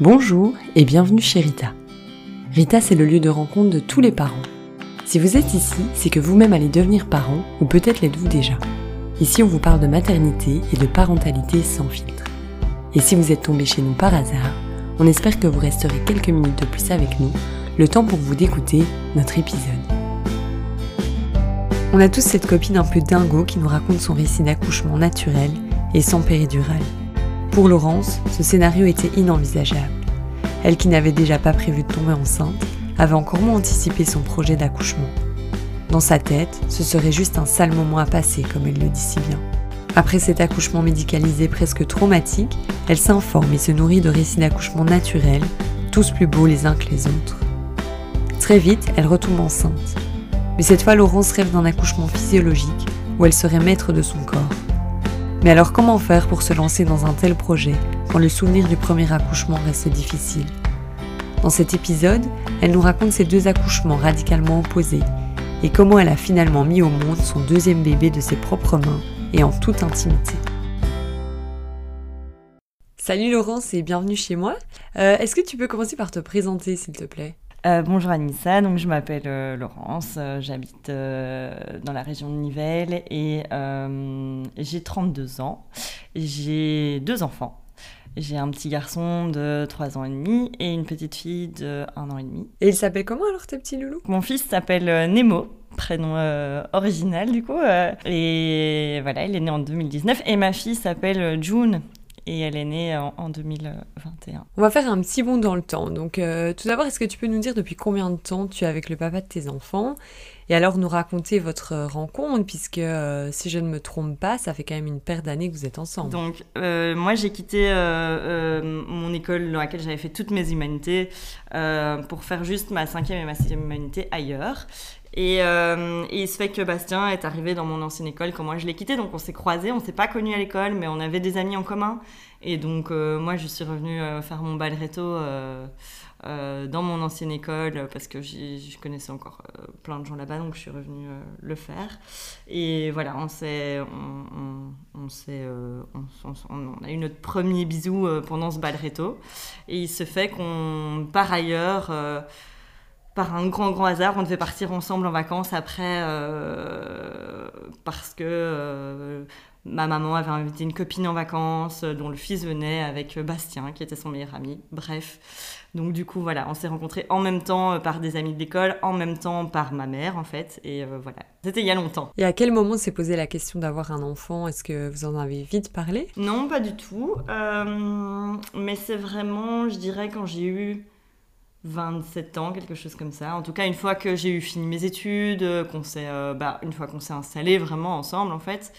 Bonjour et bienvenue chez Rita. Rita, c'est le lieu de rencontre de tous les parents. Si vous êtes ici, c'est que vous-même allez devenir parent, ou peut-être l'êtes-vous déjà. Ici, on vous parle de maternité et de parentalité sans filtre. Et si vous êtes tombé chez nous par hasard, on espère que vous resterez quelques minutes de plus avec nous, le temps pour vous d'écouter notre épisode. On a tous cette copine un peu dingo qui nous raconte son récit d'accouchement naturel et sans péridurale. Pour Laurence, ce scénario était inenvisageable. Elle qui n'avait déjà pas prévu de tomber enceinte, avait encore moins anticipé son projet d'accouchement. Dans sa tête, ce serait juste un sale moment à passer, comme elle le dit si bien. Après cet accouchement médicalisé presque traumatique, elle s'informe et se nourrit de récits d'accouchement naturels, tous plus beaux les uns que les autres. Très vite, elle retombe enceinte. Mais cette fois, Laurence rêve d'un accouchement physiologique où elle serait maître de son corps. Mais alors comment faire pour se lancer dans un tel projet quand le souvenir du premier accouchement reste difficile? Dans cet épisode, elle nous raconte ses deux accouchements radicalement opposés et comment elle a finalement mis au monde son deuxième bébé de ses propres mains et en toute intimité. Salut Laurence et bienvenue chez moi. Euh, est-ce que tu peux commencer par te présenter s'il te plaît? Euh, bonjour Anissa, donc je m'appelle euh, Laurence, euh, j'habite dans la région de Nivelles et j'ai 32 ans. J'ai deux enfants. J'ai un petit garçon de 3 ans et demi et une petite fille de 1 an et demi. Et il s'appelle comment alors tes petits loulous? Mon fils s'appelle Nemo, prénom original du coup. et voilà, il est né en 2019 et ma fille s'appelle June et elle est née en, 2021. On va faire un petit bond dans le temps. Donc, euh, tout d'abord, est-ce que tu peux nous dire depuis combien de temps tu es avec le papa de tes enfants Et alors, nous raconter votre rencontre, puisque euh, si je ne me trompe pas, ça fait quand même une paire d'années que vous êtes ensemble. Donc, euh, moi, j'ai quitté mon école dans laquelle j'avais fait toutes mes humanités pour faire juste ma cinquième et ma sixième humanité ailleurs. Et, il se fait que Bastien est arrivé dans mon ancienne école quand moi je l'ai quitté, donc on s'est croisés, on s'est pas connus à l'école, mais on avait des amis en commun. Et donc euh, moi je suis revenue euh, faire mon bal euh, dans mon ancienne école parce que je connaissais encore plein de gens là-bas, donc je suis revenue le faire. Et voilà, on s'est, on, on, on, a eu notre premier bisou pendant ce bal Et il se fait qu'on, par ailleurs par un grand grand hasard, on devait partir ensemble en vacances après euh, parce que euh, ma maman avait invité une copine en vacances dont le fils venait avec Bastien qui était son meilleur ami. Bref, donc du coup voilà, on s'est rencontrés en même temps euh, par des amis de l'école, en même temps par ma mère en fait, et voilà. C'était il y a longtemps. Et à quel moment s'est posé la question d'avoir un enfant? Est-ce que vous en avez vite parlé? Non, pas du tout. mais c'est vraiment, je dirais, quand j'ai eu 27 ans, quelque chose comme ça. En tout cas, une fois que j'ai eu fini mes études, qu'on s'est, euh, bah, une fois qu'on s'est installé vraiment ensemble, en fait,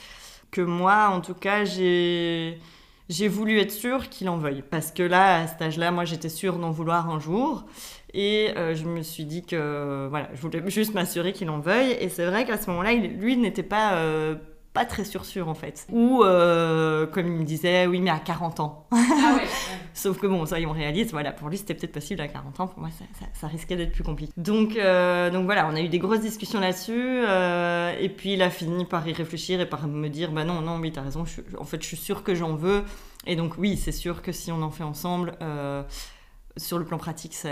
que moi, en tout cas, j'ai, j'ai voulu être sûre qu'il en veuille. Parce que là, à cet âge-là, moi, j'étais sûre d'en vouloir un jour. Et euh, je me suis dit que, voilà, je voulais juste m'assurer qu'il en veuille. Et c'est vrai qu'à ce moment-là, lui n'était pas... Euh, pas très sûr sûr en fait. Ou euh, comme il me disait, oui mais à 40 ans. Ah Sauf que bon, soyons réalistes, voilà, pour lui c'était peut-être possible à 40 ans, pour moi ça, risquait d'être plus compliqué. Donc, euh, donc voilà, on a eu des grosses discussions là-dessus, euh, et puis il a fini par y réflixir et par me dire, bah non, non, oui, t'as raison, en fait je suis sûre que j'en veux, et donc oui, c'est sûr que si on en fait ensemble, sur le plan pratique, ça,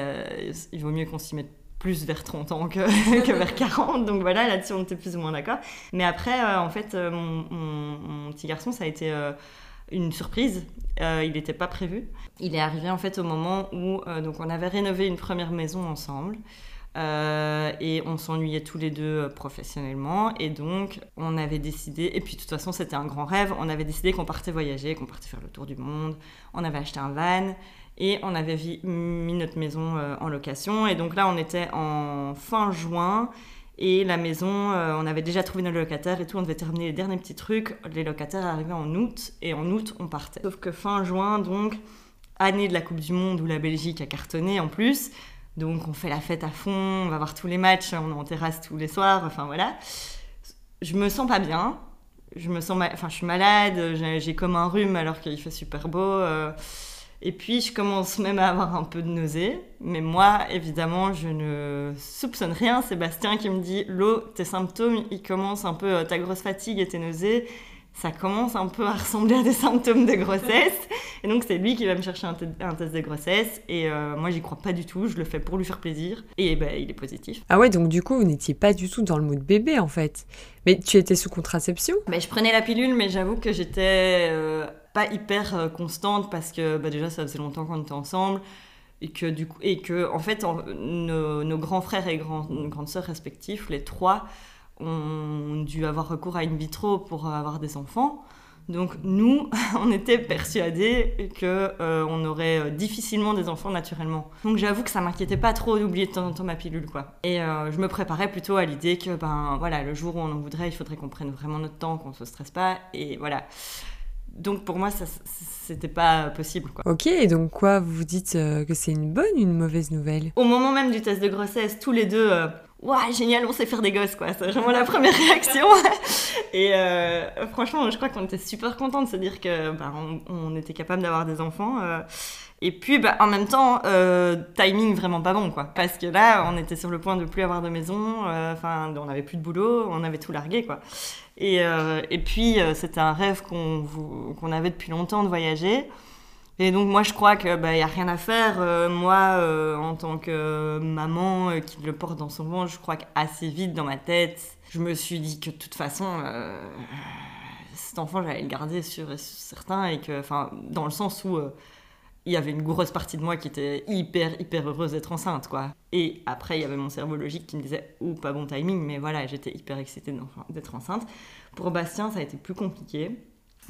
il vaut mieux qu'on s'y mette plus vers 30 ans que, vers 40. Donc voilà, là-dessus, on était plus ou moins d'accord. Mais après, euh, en fait, euh, mon, petit garçon, ça a été euh, une surprise. il n'était pas prévu. Il est arrivé en fait au moment où donc on avait rénové une première maison ensemble. Et on s'ennuyait tous les deux professionnellement et donc on avait décidé et puis de toute façon c'était un grand rêve on avait décidé qu'on partait voyager qu'on partait faire le tour du monde on avait acheté un van et on avait mis notre maison euh, en location. Et donc là, on était en fin juin. Et la maison, euh, on avait déjà trouvé nos locataires et tout, on devait terminer les derniers petits trucs. Les locataires arrivaient en août et en août, on partait. Sauf que fin juin, donc, année de la Coupe du Monde où la Belgique a cartonné en plus. Donc on fait la fête à fond, on va voir tous les matchs, on est en terrasse tous les soirs, enfin voilà. Je me sens pas bien, je me sens, enfin je suis malade, j'ai comme un rhume alors qu'il fait super beau. Euh, et puis, je commence même à avoir un peu de nausée. Mais moi, évidemment, je ne soupçonne rien. Sébastien qui me dit L'eau, tes symptômes, ils commencent un peu, euh, ta grosse fatigue et tes nausées. Ça commence un peu à ressembler à des symptômes de grossesse. Et donc c'est lui qui va me chercher un, test de grossesse. Et euh, moi j'y crois pas du tout, je le fais pour lui faire plaisir. Et ben il est positif. Ah ouais, donc du coup vous n'étiez pas du tout dans le mood bébé en fait. Mais tu étais sous contraception? Ben, Je prenais la pilule, mais j'avoue que j'étais euh, pas hyper euh, constante parce que bah, déjà ça faisait longtemps qu'on était ensemble. Et que, du coup, et que en fait, nos, grands frères et grandes sœurs respectifs, les trois, ont dû avoir recours à in vitro pour avoir des enfants. Donc nous, on était persuadés que euh, on aurait euh, difficilement des enfants naturellement. Donc j'avoue que ça m'inquiétait pas trop d'oublier de temps en temps ma pilule quoi. Et euh, je me préparais plutôt à l'idée que ben voilà, le jour où on en voudrait, il faudrait qu'on prenne vraiment notre temps, qu'on se stresse pas et voilà. Donc pour moi, ça c'était pas possible quoi. Ok, donc quoi, vous vous dites que c'est une bonne ou une mauvaise nouvelle? Au moment même du test de grossesse, tous les deux Waouh, génial, on sait faire des gosses, quoi. C'est vraiment la première réaction. Et euh, franchement, je crois qu'on était super contents de se dire que bah, on, était capable d'avoir des enfants. Euh. Et puis, bah, en même temps, euh, timing vraiment pas bon, quoi. Parce que là, on était sur le point de plus avoir de maison. Enfin, on n'avait plus de boulot, on avait tout largué, quoi. Et, et puis, c'était un rêve qu'on qu'on avait depuis longtemps de voyager. Et donc moi je crois que bah y a rien à faire. Euh, moi euh, en tant que maman euh, qui le porte dans son ventre, je crois qu'assez vite dans ma tête, je me suis dit que de toute façon cet enfant j'allais le garder et certain et que enfin dans le sens où il y avait une grosse partie de moi qui était hyper hyper heureuse d'être enceinte quoi. Et après il y avait mon cerveau logique qui me disait ou pas bon timing mais voilà, j'étais hyper excitée d'être enceinte. Pour Bastien, ça a été plus compliqué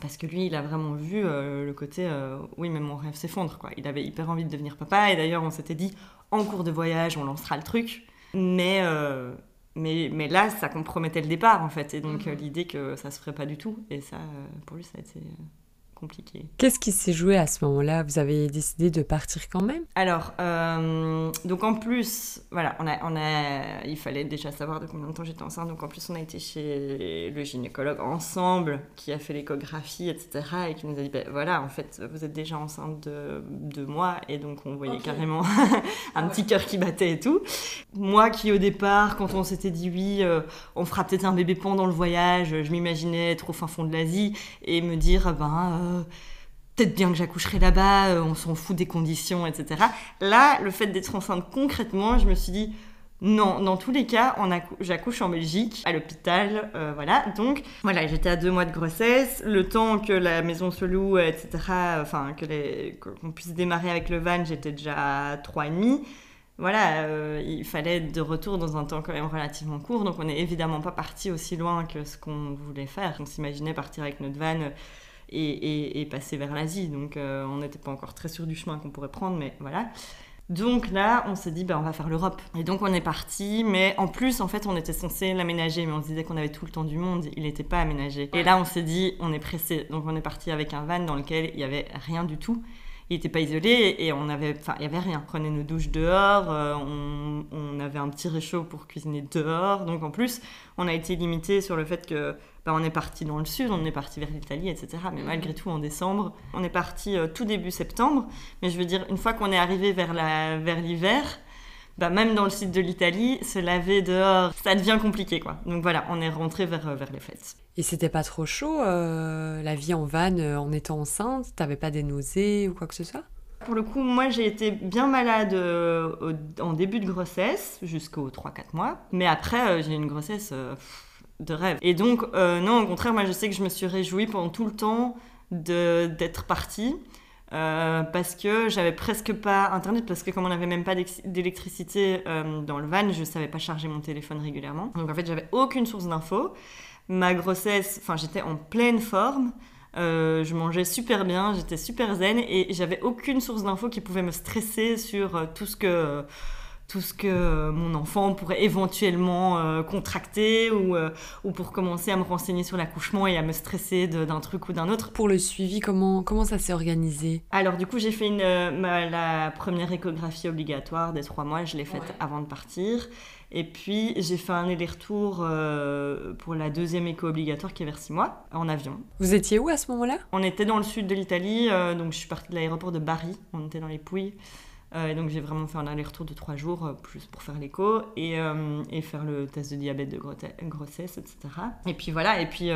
parce que lui, il a vraiment vu euh, le côté euh, oui, mais mon rêve s'effondre. quoi. Il avait hyper envie de devenir papa, et d'ailleurs, on s'était dit en cours de voyage, on lancera le truc. Mais, euh, mais, mais là, ça compromettait le départ, en fait, et donc mhm. l'idée que ça se ferait pas du tout. Et ça, pour lui, ça a été compliqué. Qu'est-ce qui s'est joué à ce moment-là? Vous avez décidé de partir quand même? Alors, euh, donc en plus, voilà, on a, on a, il fallait déjà savoir de combien de temps j'étais enceinte. Donc en plus, on a été chez le gynécologue ensemble, qui a fait l'échographie, etc. Et qui nous a dit, ben voilà, en fait, vous êtes déjà enceinte de deux mois. Et donc on voyait carrément un petit cœur qui battait et tout. Moi qui au départ, quand on s'était dit oui, euh, on fera peut-être un bébé pendant le voyage, je m'imaginais être au fin fond de l'Asie et me dire, ah ben... Euh, peut-être bien que j'accoucherai là-bas, euh, on s'en fout des conditions, etc. Là, le fait d'être enceinte concrètement, je me suis dit, non, dans tous les cas, j'accouche en Belgique, à l'hôpital, euh, voilà. Donc, voilà, j'étais à deux mois de grossesse, le temps que la maison se loue, etc., enfin, qu'on puisse démarrer avec le van, j'étais déjà à trois et demi. Voilà, il fallait être de retour dans un temps quand même relativement court, donc on n'est évidemment pas parti aussi loin que ce qu'on voulait faire. On s'imaginait partir avec notre van et, passer vers l'Asie. Donc euh, on n'était pas encore très sûr du chemin qu'on pourrait prendre, mais voilà. Donc là, on s'est dit, ben, on va faire l'Europe. Et donc on est parti, mais en plus, en fait, on était censé l'aménager, mais on se disait qu'on avait tout le temps du monde, il n'était pas aménagé. Et là, on s'est dit, on est pressé. Donc on est parti avec un van dans lequel il n'y avait rien du tout il n'était pas isolé et on avait, enfin, il y avait rien. On prenait nos douches dehors, euh, on, on, avait un petit réchaud pour cuisiner dehors. Donc en plus, on a été limité sur le fait que bah, on est parti dans le sud, on est parti vers l'Italie, etc. Mais mhm. malgré tout, en décembre, on est parti euh, tout début septembre. Mais je veux dire, une fois qu'on est arrivé vers la, vers l'hiver, bah, même dans le sud de l'Italie, se laver dehors, ça devient compliqué, quoi. Donc voilà, on est rentré vers, euh, vers les fêtes. Et c'était pas trop chaud, euh, la vie en van en étant enceinte? T'avais pas des nausées ou quoi que ce soit? Pour le coup, moi j'ai été bien malade en début de grossesse, jusqu'aux 3-4 mois. Mais après, j'ai une grossesse de rêve. Et donc, euh, non, au contraire, moi je sais que je me suis réjouie pendant tout le temps d'être partie. Euh, parce que j'avais presque pas internet, parce que comme on n'avait même pas d'électricité euh, dans le van, je savais pas charger mon téléphone régulièrement. Donc en fait, j'avais aucune source d'infos. Ma grossesse, enfin, j'étais en pleine forme. je mangeais super bien, j'étais super zen et j'avais aucune source d'infos qui pouvait me stresser sur tout ce que tout ce que euh, mon enfant pourrait éventuellement euh, contracter ou, euh, ou pour commencer à me renseigner sur l'accouchement et à me stresser d'un truc ou d'un autre. Pour le suivi, comment, comment ça s'est organisé? Alors du coup, j'ai fait une, la première échographie obligatoire des trois mois, je l'ai faite avant de partir. Et puis j'ai fait un aller-retour pour la deuxième écho obligatoire qui est vers six mois, en avion. Vous étiez où à ce moment-là? On était dans le sud de l'Italie, donc je suis partie de l'aéroport de Bari, on était dans les Pouilles. Euh, et donc j'ai vraiment fait un aller-retour de trois jours euh, plus pour faire l'écho et, euh, et, faire le test de diabète de grossesse, etc. Et puis voilà, et puis,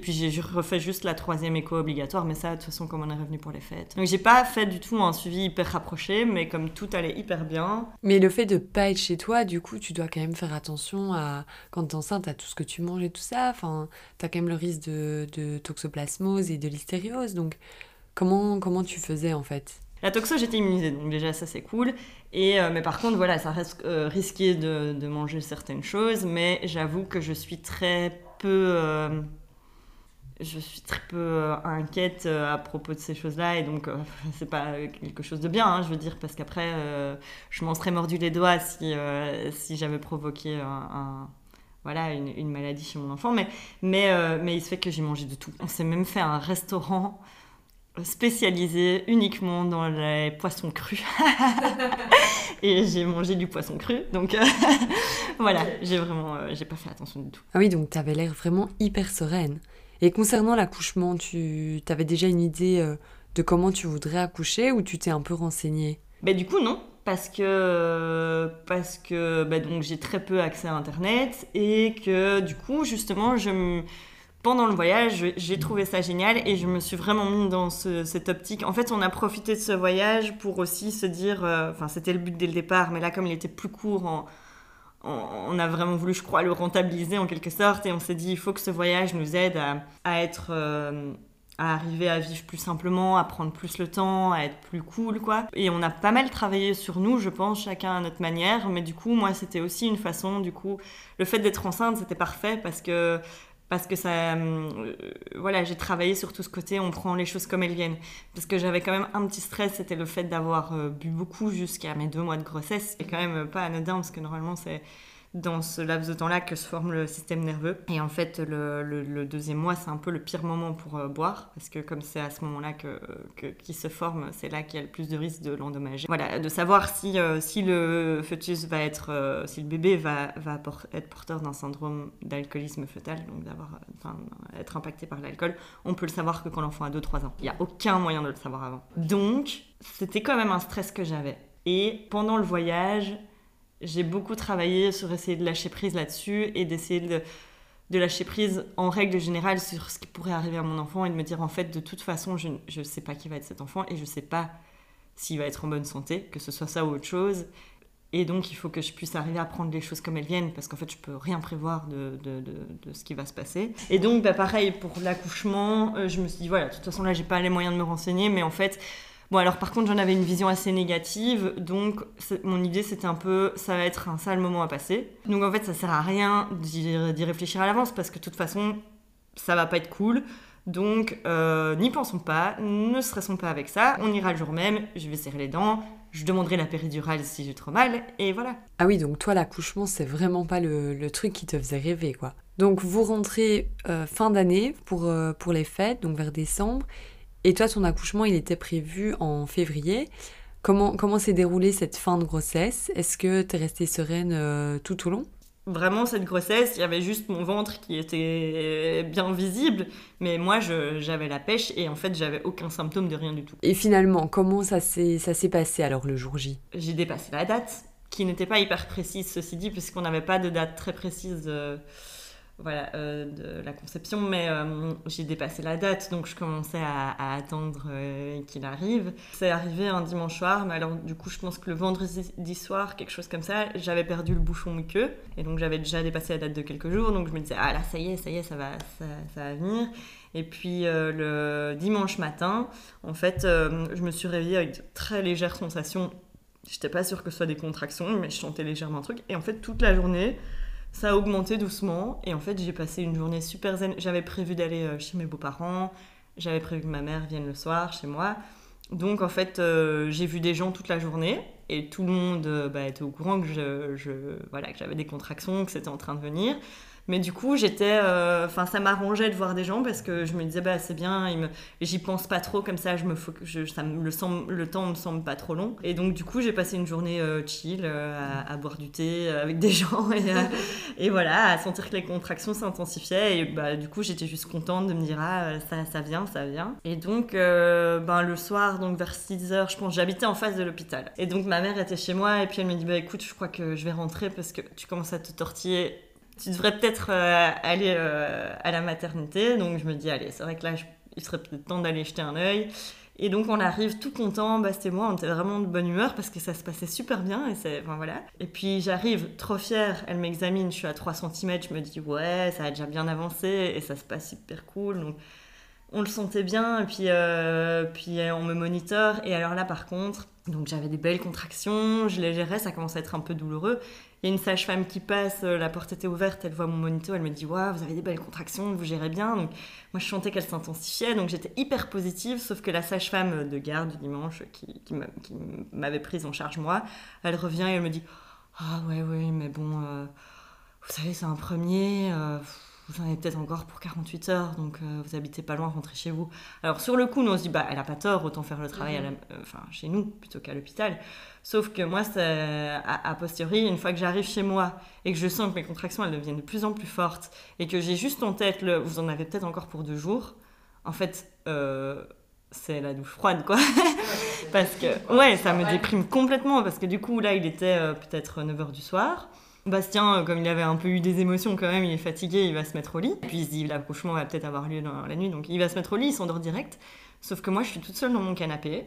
puis j'ai refait juste la troisième écho obligatoire, mais ça de toute façon comme on est revenu pour les fêtes. Donc j'ai pas fait du tout un suivi hyper rapproché, mais comme tout allait hyper bien. Mais le fait de pas être chez toi, du coup tu dois quand même faire attention à quand t'es enceinte à tout ce que tu manges et tout ça. Enfin, t'as quand même le risque de, de toxoplasmose et de l'hystériose, donc comment, comment tu faisais en fait? La toxo, j'étais immunisée, donc déjà ça c'est cool. Et, euh, mais par contre, voilà, ça reste euh, risqué de, manger certaines choses, mais j'avoue que je suis très peu. Euh, je suis très peu inquiète à propos de ces choses-là, et donc c'est pas quelque chose de bien, hein, je veux dire, parce qu'après, je m'en serais mordu les doigts si, si j'avais provoqué un, voilà, une, une, maladie chez mon enfant. Mais, mais, mais il se fait que j'ai mangé de tout. On s'est même fait un restaurant spécialisée uniquement dans les poissons crus. et j'ai mangé du poisson cru. Donc euh, voilà, j'ai vraiment euh, j'ai pas fait attention du tout. Ah oui, donc tu avais l'air vraiment hyper sereine. Et concernant l'accouchement, tu avais déjà une idée euh, de comment tu voudrais accoucher ou tu t'es un peu renseignée? Bah, Du coup, non. Parce que, parce que bah, donc j'ai très peu accès à Internet et que du coup, justement, je me pendant le voyage, j'ai trouvé ça génial et je me suis vraiment mis dans cette optique. En fait, on a profité de ce voyage pour aussi se dire, euh, enfin, c'était le but dès le départ, mais là, comme il était plus court, on, a vraiment voulu, je crois, le rentabiliser en quelque sorte et on s'est dit, il faut que ce voyage nous aide à, être. Euh, à arriver à vivre plus simplement, à prendre plus le temps, à être plus cool, quoi. Et on a pas mal travaillé sur nous, je pense, chacun à notre manière. Mais du coup, moi, c'était aussi une façon, du coup, le fait d'être enceinte, c'était parfait parce que parce que ça euh, voilà j'ai travaillé sur tout ce côté on prend les choses comme elles viennent. Parce que j'avais quand même un petit stress c'était le fait d'avoir euh, bu beaucoup jusqu'à mes deux mois de grossesse. C'est quand même pas anodin parce que normalement c'est dans ce laps de temps-là que se forme le système nerveux. Et en fait, le, deuxième mois, c'est un peu le pire moment pour euh, boire, parce que comme c'est à ce moment-là que, qui se forme, c'est là qu'il y a le plus de risque de l'endommager. Voilà, de savoir si, euh, si le fœtus va être, euh, si le bébé va, va être porteur d'un syndrome d'alcoolisme fœtal, donc d'avoir, être impacté par l'alcool, on peut le savoir que quand l'enfant a 2-3 ans. Il n'y a aucun moyen de le savoir avant. Donc, c'était quand même un stress que j'avais. Et pendant le voyage, j'ai beaucoup travaillé sur essayer de lâcher prise là-dessus et d'essayer de, de, lâcher prise en règle générale sur ce qui pourrait arriver à mon enfant et de me dire en fait de toute façon je ne sais pas qui va être cet enfant et je ne sais pas s'il va être en bonne santé, que ce soit ça ou autre chose. Et donc il faut que je puisse arriver à prendre les choses comme elles viennent parce qu'en fait je peux rien prévoir de, de, de, ce qui va se passer. Et donc bah, pareil pour l'accouchement, euh, je me suis dit voilà, de toute façon là j'ai pas les moyens de me renseigner mais en fait Bon, alors par contre, j'en avais une vision assez négative, donc mon idée c'était un peu ça va être un sale moment à passer. Donc en fait, ça sert à rien d'y réfléchir à l'avance parce que de toute façon, ça va pas être cool. Donc euh, n'y pensons pas, ne stressons pas avec ça, on ira le jour même, je vais serrer les dents, je demanderai la péridurale si j'ai trop mal, et voilà. Ah oui, donc toi l'accouchement c'est vraiment pas le, truc qui te faisait rêver quoi. Donc vous rentrez euh, fin d'année pour, euh, pour les fêtes, donc vers décembre, et toi, ton accouchement, il était prévu en février. Comment, comment s'est déroulée cette fin de grossesse? Est-ce que tu es restée sereine euh, tout au long? Vraiment, cette grossesse, il y avait juste mon ventre qui était bien visible, mais moi, j'avais la pêche et en fait, j'avais aucun symptôme de rien du tout. Et finalement, comment ça s'est passé alors le jour J? J'ai dépassé la date, qui n'était pas hyper précise, ceci dit, puisqu'on n'avait pas de date très précise. Euh, voilà, euh, de la conception, mais euh, j'ai dépassé la date, donc je commençais à, attendre euh, qu'il arrive. C'est arrivé un dimanche soir, mais alors du coup je pense que le vendredi soir, quelque chose comme ça, j'avais perdu le bouchon muqueux, et donc j'avais déjà dépassé la date de quelques jours, donc je me disais, ah là ça y est, ça y est, ça va, ça, va venir. Et puis le dimanche matin, en fait, je me suis réveillée avec de très légères sensations. J'étais pas sûre que ce soit des contractions, mais je sentais légèrement un truc. Et en fait, toute la journée, ça a augmenté doucement et en fait j'ai passé une journée super zen. J'avais prévu d'aller euh, chez mes beaux-parents, j'avais prévu que ma mère vienne le soir chez moi. Donc en fait euh, j'ai vu des gens toute la journée et tout le monde euh, bah, était au courant que je, voilà que j'avais des contractions, que c'était en train de venir. Mais du coup, j'étais, euh, enfin, ça m'arrangeait de voir des gens parce que je me disais, bah, c'est bien, j'y pense pas trop comme ça, je me ça me, le, semble, le temps me semble pas trop long. Et donc, du coup, j'ai passé une journée euh, chill euh, à, boire du thé avec des gens et, voilà, à sentir que les contractions s'intensifiaient. Et bah, du coup, j'étais juste contente de me dire, ah, ça, ça vient, ça vient. Et donc, ben, le soir, donc vers 6 heures, je pense, j'habitais en face de l'hôpital. Et donc, ma mère était chez moi et puis elle me dit, bah, écoute, je crois que je vais rentrer parce que tu commences à te tortiller tu devrais peut-être euh, aller euh, à la maternité. Donc je me dis, allez, c'est vrai que là, il serait peut-être temps d'aller jeter un œil. Et donc on arrive tout content, Bast et moi, on était vraiment de bonne humeur parce que ça se passait super bien. Et, enfin, voilà. et puis j'arrive trop fière, elle m'examine, je suis à 3 cm, je me dis, ouais, ça a déjà bien avancé et ça se passe super cool. Donc on le sentait bien, et puis, euh, puis on me moniteur. Et alors là, par contre, donc j'avais des belles contractions, je les gérais, ça commençait à être un peu douloureux. Il une sage-femme qui passe, euh, la porte était ouverte, elle voit mon monito, elle me dit Waouh, vous avez des belles contractions, vous gérez bien. Moi, je sentais qu'elle s'intensifiait, donc j'étais hyper positive, sauf que la sage-femme de garde du dimanche qui, qui m'avait prise en charge, moi, elle revient et elle me dit Ah, ouais, ouais, mais bon, euh, vous savez, c'est un premier. Euh, vous en avez peut-être encore pour 48 heures, donc vous habitez pas loin, rentrez chez vous. Alors sur le coup, nous on se dit, bah elle a pas tort, autant faire le travail mhm. enfin, chez nous plutôt qu'à l'hôpital. Sauf que moi, a, posteriori, une fois que j'arrive chez moi et que je sens que mes contractions, elles deviennent de plus en plus fortes et que j'ai juste en tête le vous en avez peut-être encore pour deux jours, en fait, euh, c'est la douche froide, quoi. parce que, ouais, ça me déprime complètement parce que du coup, là, il était euh, peut-être 9h du soir. Bastien, euh, comme il avait un peu eu des émotions quand même, il est fatigué, il va se mettre au lit. Puis il se dit, l'accouchement va peut-être avoir lieu dans la nuit, donc il va se mettre au lit, il s'endort direct. Sauf que moi, je suis toute seule dans mon canapé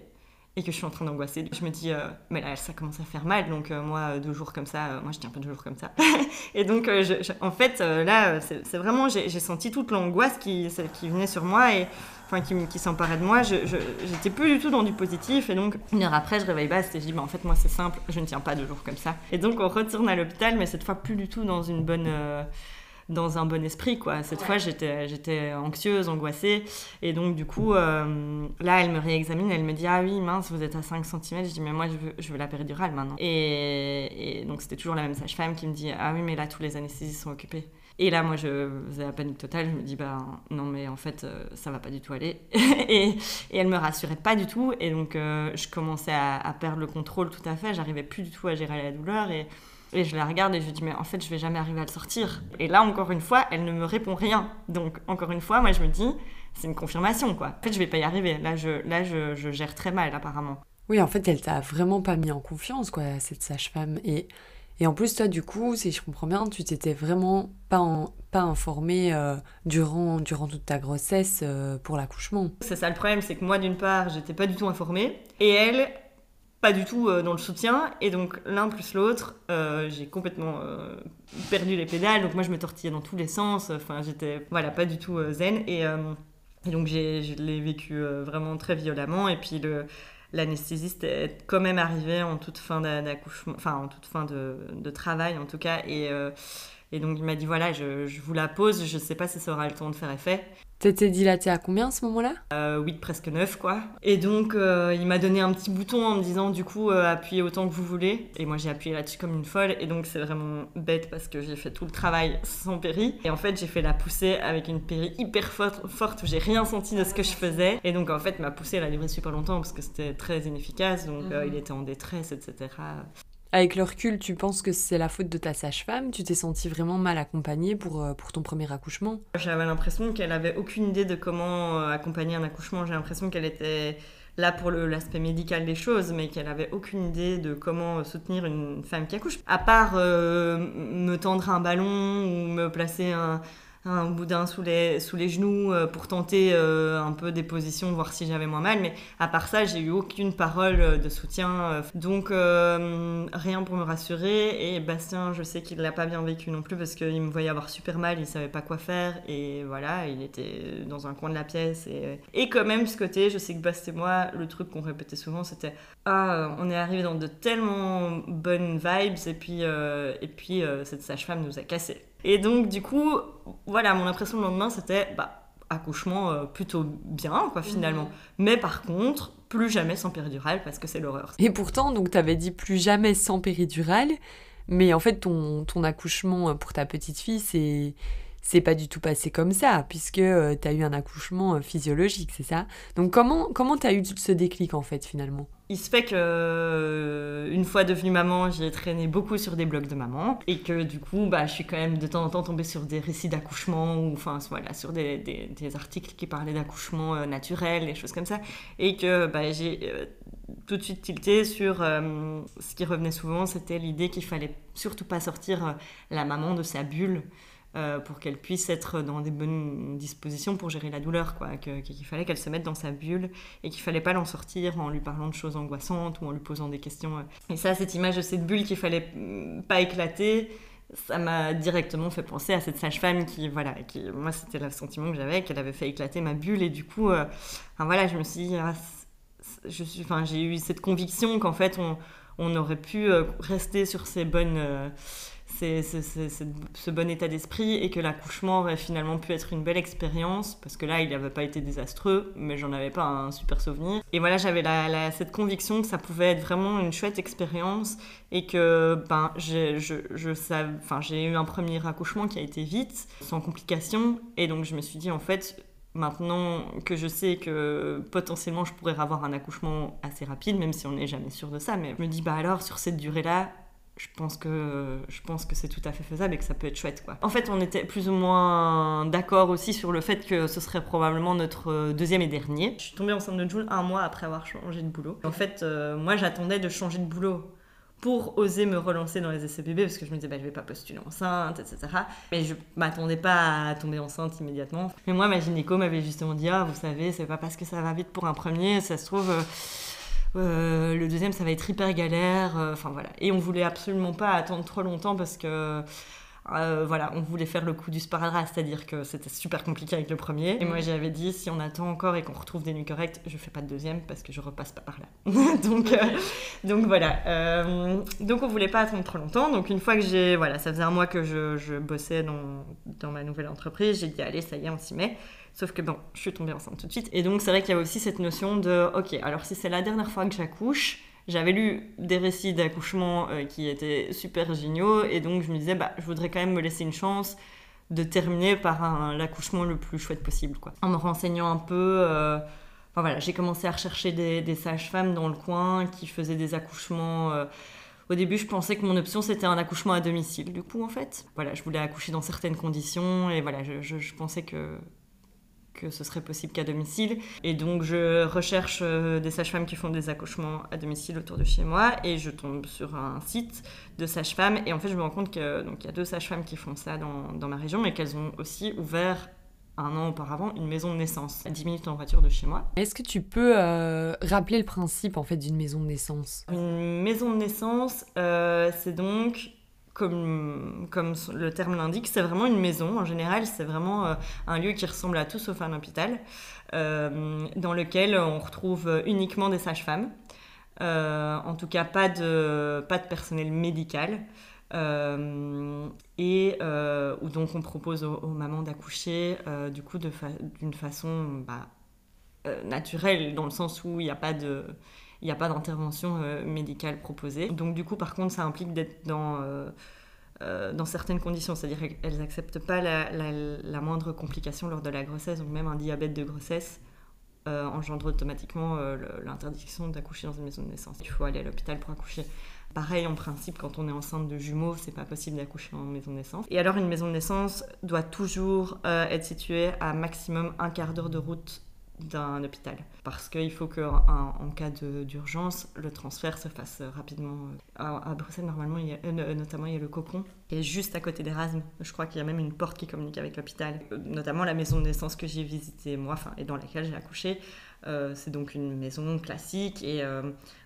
et que je suis en train d'angoisser. Je me dis, euh, mais là, ça commence à faire mal, donc euh, moi, deux jours comme ça, euh, moi, je tiens pas deux jours comme ça. et donc, je, en fait, là, c'est vraiment, j'ai senti toute l'angoisse qui, venait sur moi et enfin, qui, s'emparait de moi. J'étais plus du tout dans du positif, et donc, une heure après, je réveille basse et je dis, bah, en fait, moi, c'est simple, je ne tiens pas deux jours comme ça. Et donc, on retourne à l'hôpital, mais cette fois, plus du tout dans une bonne dans un bon esprit quoi. Cette fois j'étais j'étais anxieuse, angoissée et donc du coup euh, là elle me réexamine, elle me dit ah oui mince vous êtes à 5 cm, je dis mais moi je veux, je veux la péridurale maintenant. Et, et donc c'était toujours la même sage-femme qui me dit ah oui mais là tous les anesthésistes sont occupés. Et là, moi, je faisais la panique totale. Je me dis, bah non, mais en fait, euh, ça va pas du tout aller. et, et, elle me rassurait pas du tout. Et donc, euh, je commençais à, à, perdre le contrôle tout à fait. J'arrivais plus du tout à gérer la douleur. Et, et je la regarde et je lui dis, mais en fait, je vais jamais arriver à le sortir. Et là, encore une fois, elle ne me répond rien. Donc, encore une fois, moi, je me dis, c'est une confirmation, quoi. En fait, je vais pas y arriver. Là, je, là, je, je gère très mal, apparemment. Oui, en fait, elle t'a vraiment pas mis en confiance, quoi, cette sage-femme. Et, et en plus, toi, du coup, si je comprends bien, tu t'étais vraiment pas, en, pas informée euh, durant, durant toute ta grossesse euh, pour l'accouchement. C'est ça le problème, c'est que moi, d'une part, j'étais pas du tout informée. Et elle, pas du tout euh, dans le soutien. Et donc, l'un plus l'autre, euh, j'ai complètement euh, perdu les pédales. Donc, moi, je me tortillais dans tous les sens. Enfin, j'étais, pas du tout zen. Et, donc, je l'ai vécu vraiment très violemment. Et puis, le, l'anesthésiste est quand même arrivé en toute fin d'accouchement, enfin, en toute fin de, travail, en tout cas. Et. Et donc il m'a dit voilà, je, je, vous la pose, je sais pas si ça aura le temps de faire effet. T'étais dilatée à combien à ce moment-là? Euh, 8, presque 9 quoi. Et donc euh, il m'a donné un petit bouton en me disant du coup euh, appuyez autant que vous voulez. Et moi j'ai appuyé là-dessus comme une folle. Et donc c'est vraiment bête parce que j'ai fait tout le travail sans péri. Et en fait j'ai fait la poussée avec une péri hyper forte, forte où j'ai rien senti de ce que je faisais. Et donc en fait ma poussée elle a duré super longtemps parce que c'était très inefficace. Donc euh, mhm. il était en détresse, etc. Avec le recul, tu penses que c'est la faute de ta sage-femme? Tu t'es sentie vraiment mal accompagnée pour, euh, ton premier accouchement? J'avais l'impression qu'elle avait aucune idée de comment euh, accompagner un accouchement. J'ai l'impression qu'elle était là pour l'aspect médical des choses, mais qu'elle avait aucune idée de comment soutenir une femme qui accouche. À part euh, me tendre un ballon ou me placer un, un boudin sous les, sous les genoux euh, pour tenter euh, un peu des positions, voir si j'avais moins mal. Mais à part ça, j'ai eu aucune parole euh, de soutien. donc rien pour me rassurer. Et Bastien, je sais qu'il l'a pas bien vécu non plus parce qu'il me voyait avoir super mal, il savait pas quoi faire. Et voilà, il était dans un coin de la pièce. Et, et quand même, ce côté, je sais que Bastien et moi, le truc qu'on répétait souvent, c'était Ah, on est arrivé dans de tellement bonnes vibes. Et puis, et puis cette sage-femme nous a cassé. Et donc, du coup, voilà, mon impression le lendemain, c'était bah, accouchement euh, plutôt bien, quoi, finalement. Mhm. Mais par contre, plus jamais sans péridurale parce que c'est l'horreur. Et pourtant, donc, t'avais dit plus jamais sans péridurale. Mais en fait, ton, ton accouchement pour ta petite fille, c'est c'est pas du tout passé comme ça, puisque euh, tu as eu un accouchement euh, physiologique, c'est ça? Donc comment comment as eu ce déclic en fait finalement? Il se fait que euh, une fois devenue maman, j'ai traîné beaucoup sur des blogs de maman et que du coup, bah, je suis quand même de temps en temps tombée sur des récits d'accouchement ou enfin voilà sur des, des, articles qui parlaient d'accouchement naturel, des choses comme ça, et que bah, j'ai tout de suite tilté sur ce qui revenait souvent, c'était l'idée qu'il fallait surtout pas sortir la maman de sa bulle. Euh, pour qu'elle puisse être dans des bonnes dispositions pour gérer la douleur, quoi. Qu'il fallait qu'elle se mette dans sa bulle et qu'il fallait pas l'en sortir en lui parlant de choses angoissantes ou en lui posant des questions. Euh. Et ça, cette image de cette bulle qu'il fallait mm, pas éclater, ça m'a directement fait penser à cette sage-femme qui, voilà, qui, moi, c'était le sentiment que j'avais, qu'elle avait fait éclater ma bulle. Et du coup, euh, voilà, je me suis ah, j'ai eu cette conviction qu'en fait, on, on, aurait pu rester sur ces bonnes c'est, ce bon état d'esprit et que l'accouchement aurait finalement pu être une belle expérience parce que là il n'avait pas été désastreux mais j'en avais pas un super souvenir. Et voilà j'avais cette conviction que ça pouvait être vraiment une chouette expérience et que ben j'ai, j'ai eu un premier accouchement qui a été vite sans complications et donc je me suis dit en fait Maintenant que je sais que potentiellement je pourrais avoir un accouchement assez rapide, même si on n'est jamais sûr de ça, mais je me dis bah alors sur cette durée-là, je pense que je pense que c'est tout à fait faisable et que ça peut être chouette quoi. En fait, on était plus ou moins d'accord aussi sur le fait que ce serait probablement notre euh, deuxième et dernier. Je suis tombée enceinte de Jules un mois après avoir changé de boulot. En fait, euh, moi j'attendais de changer de boulot pour oser me relancer dans les essais bébés parce que je me disais bah, je vais pas postuler enceinte etc mais je m'attendais pas à tomber enceinte immédiatement mais moi ma gynéco m'avait justement dit ah vous savez c'est pas parce que ça va vite pour un premier ça se trouve euh, euh, le deuxième, ça va être hyper galère. Euh, enfin voilà. Et on voulait absolument pas attendre trop longtemps parce que. Euh, voilà, on voulait faire le coup du sparadrap, c'est-à-dire que c'était super compliqué avec le premier. Et moi, j'avais dit, si on attend encore et qu'on retrouve des nuits correctes, je fais pas de deuxième parce que je repasse pas par là. donc, donc voilà. donc on voulait pas attendre trop longtemps. Donc une fois que j'ai, voilà, ça faisait un mois que je, je bossais dans, dans ma nouvelle entreprise, j'ai dit, allez, ça y est, on s'y met. Sauf que bon, je suis tombée enceinte tout de suite. Et donc c'est vrai qu'il y a aussi cette notion de, ok, alors si c'est la dernière fois que j'accouche, j'avais lu des récits d'accouchement euh, qui étaient super géniaux, et donc je me disais, bah, je voudrais quand même me laisser une chance de terminer par l'accouchement le plus chouette possible, quoi. En me renseignant un peu, euh, enfin voilà, j'ai commencé à rechercher des, sages-femmes dans le coin qui faisaient des accouchements. Euh, au début, je pensais que mon option c'était un accouchement à domicile. Du coup, en fait, voilà, je voulais accoucher dans certaines conditions et voilà, je pensais que que ce serait possible qu'à domicile. Et donc je recherche euh, des sages-femmes qui font des accouchements à domicile autour de chez moi et je tombe sur un site de sages-femmes et en fait je me rends compte qu'il y a deux sages-femmes qui font ça dans, dans ma région mais qu'elles ont aussi ouvert un an auparavant une maison de naissance à 10 minutes en voiture de chez moi. Est-ce que tu peux euh, rappeler le principe en fait d'une maison de naissance? Une maison de naissance, euh, c'est donc comme, le terme l'indique, c'est vraiment une maison. En général, c'est vraiment euh, un lieu qui ressemble à tout sauf un hôpital, euh, dans lequel on retrouve uniquement des sages-femmes. Euh, en tout cas, pas de, pas de personnel médical. et où donc on propose aux, mamans d'accoucher du coup d'une façon bah, naturelle, dans le sens où il n'y a pas de il n'y a pas d'intervention euh, médicale proposée. Donc du coup, par contre, ça implique d'être dans, euh, euh, dans certaines conditions, c'est-à-dire qu'elles n'acceptent pas la, moindre complication lors de la grossesse, donc même un diabète de grossesse engendre automatiquement l'interdiction d'accoucher dans une maison de naissance. Il faut aller à l'hôpital pour accoucher. Pareil, en principe, quand on est enceinte de jumeaux, c'est pas possible d'accoucher en maison de naissance. Et alors, une maison de naissance doit toujours être située à maximum un quart d'heure de route d'un hôpital. Parce qu'il faut qu'en en cas d'urgence, le transfert se fasse rapidement. À, Bruxelles, normalement, il y a, euh, notamment, il y a le cocon, qui est juste à côté d'Erasme. Je crois qu'il y a même une porte qui communique avec l'hôpital. Euh, notamment la maison de naissance que j'ai visitée moi, enfin, et dans laquelle j'ai accouché. Euh, c'est donc une maison classique. Et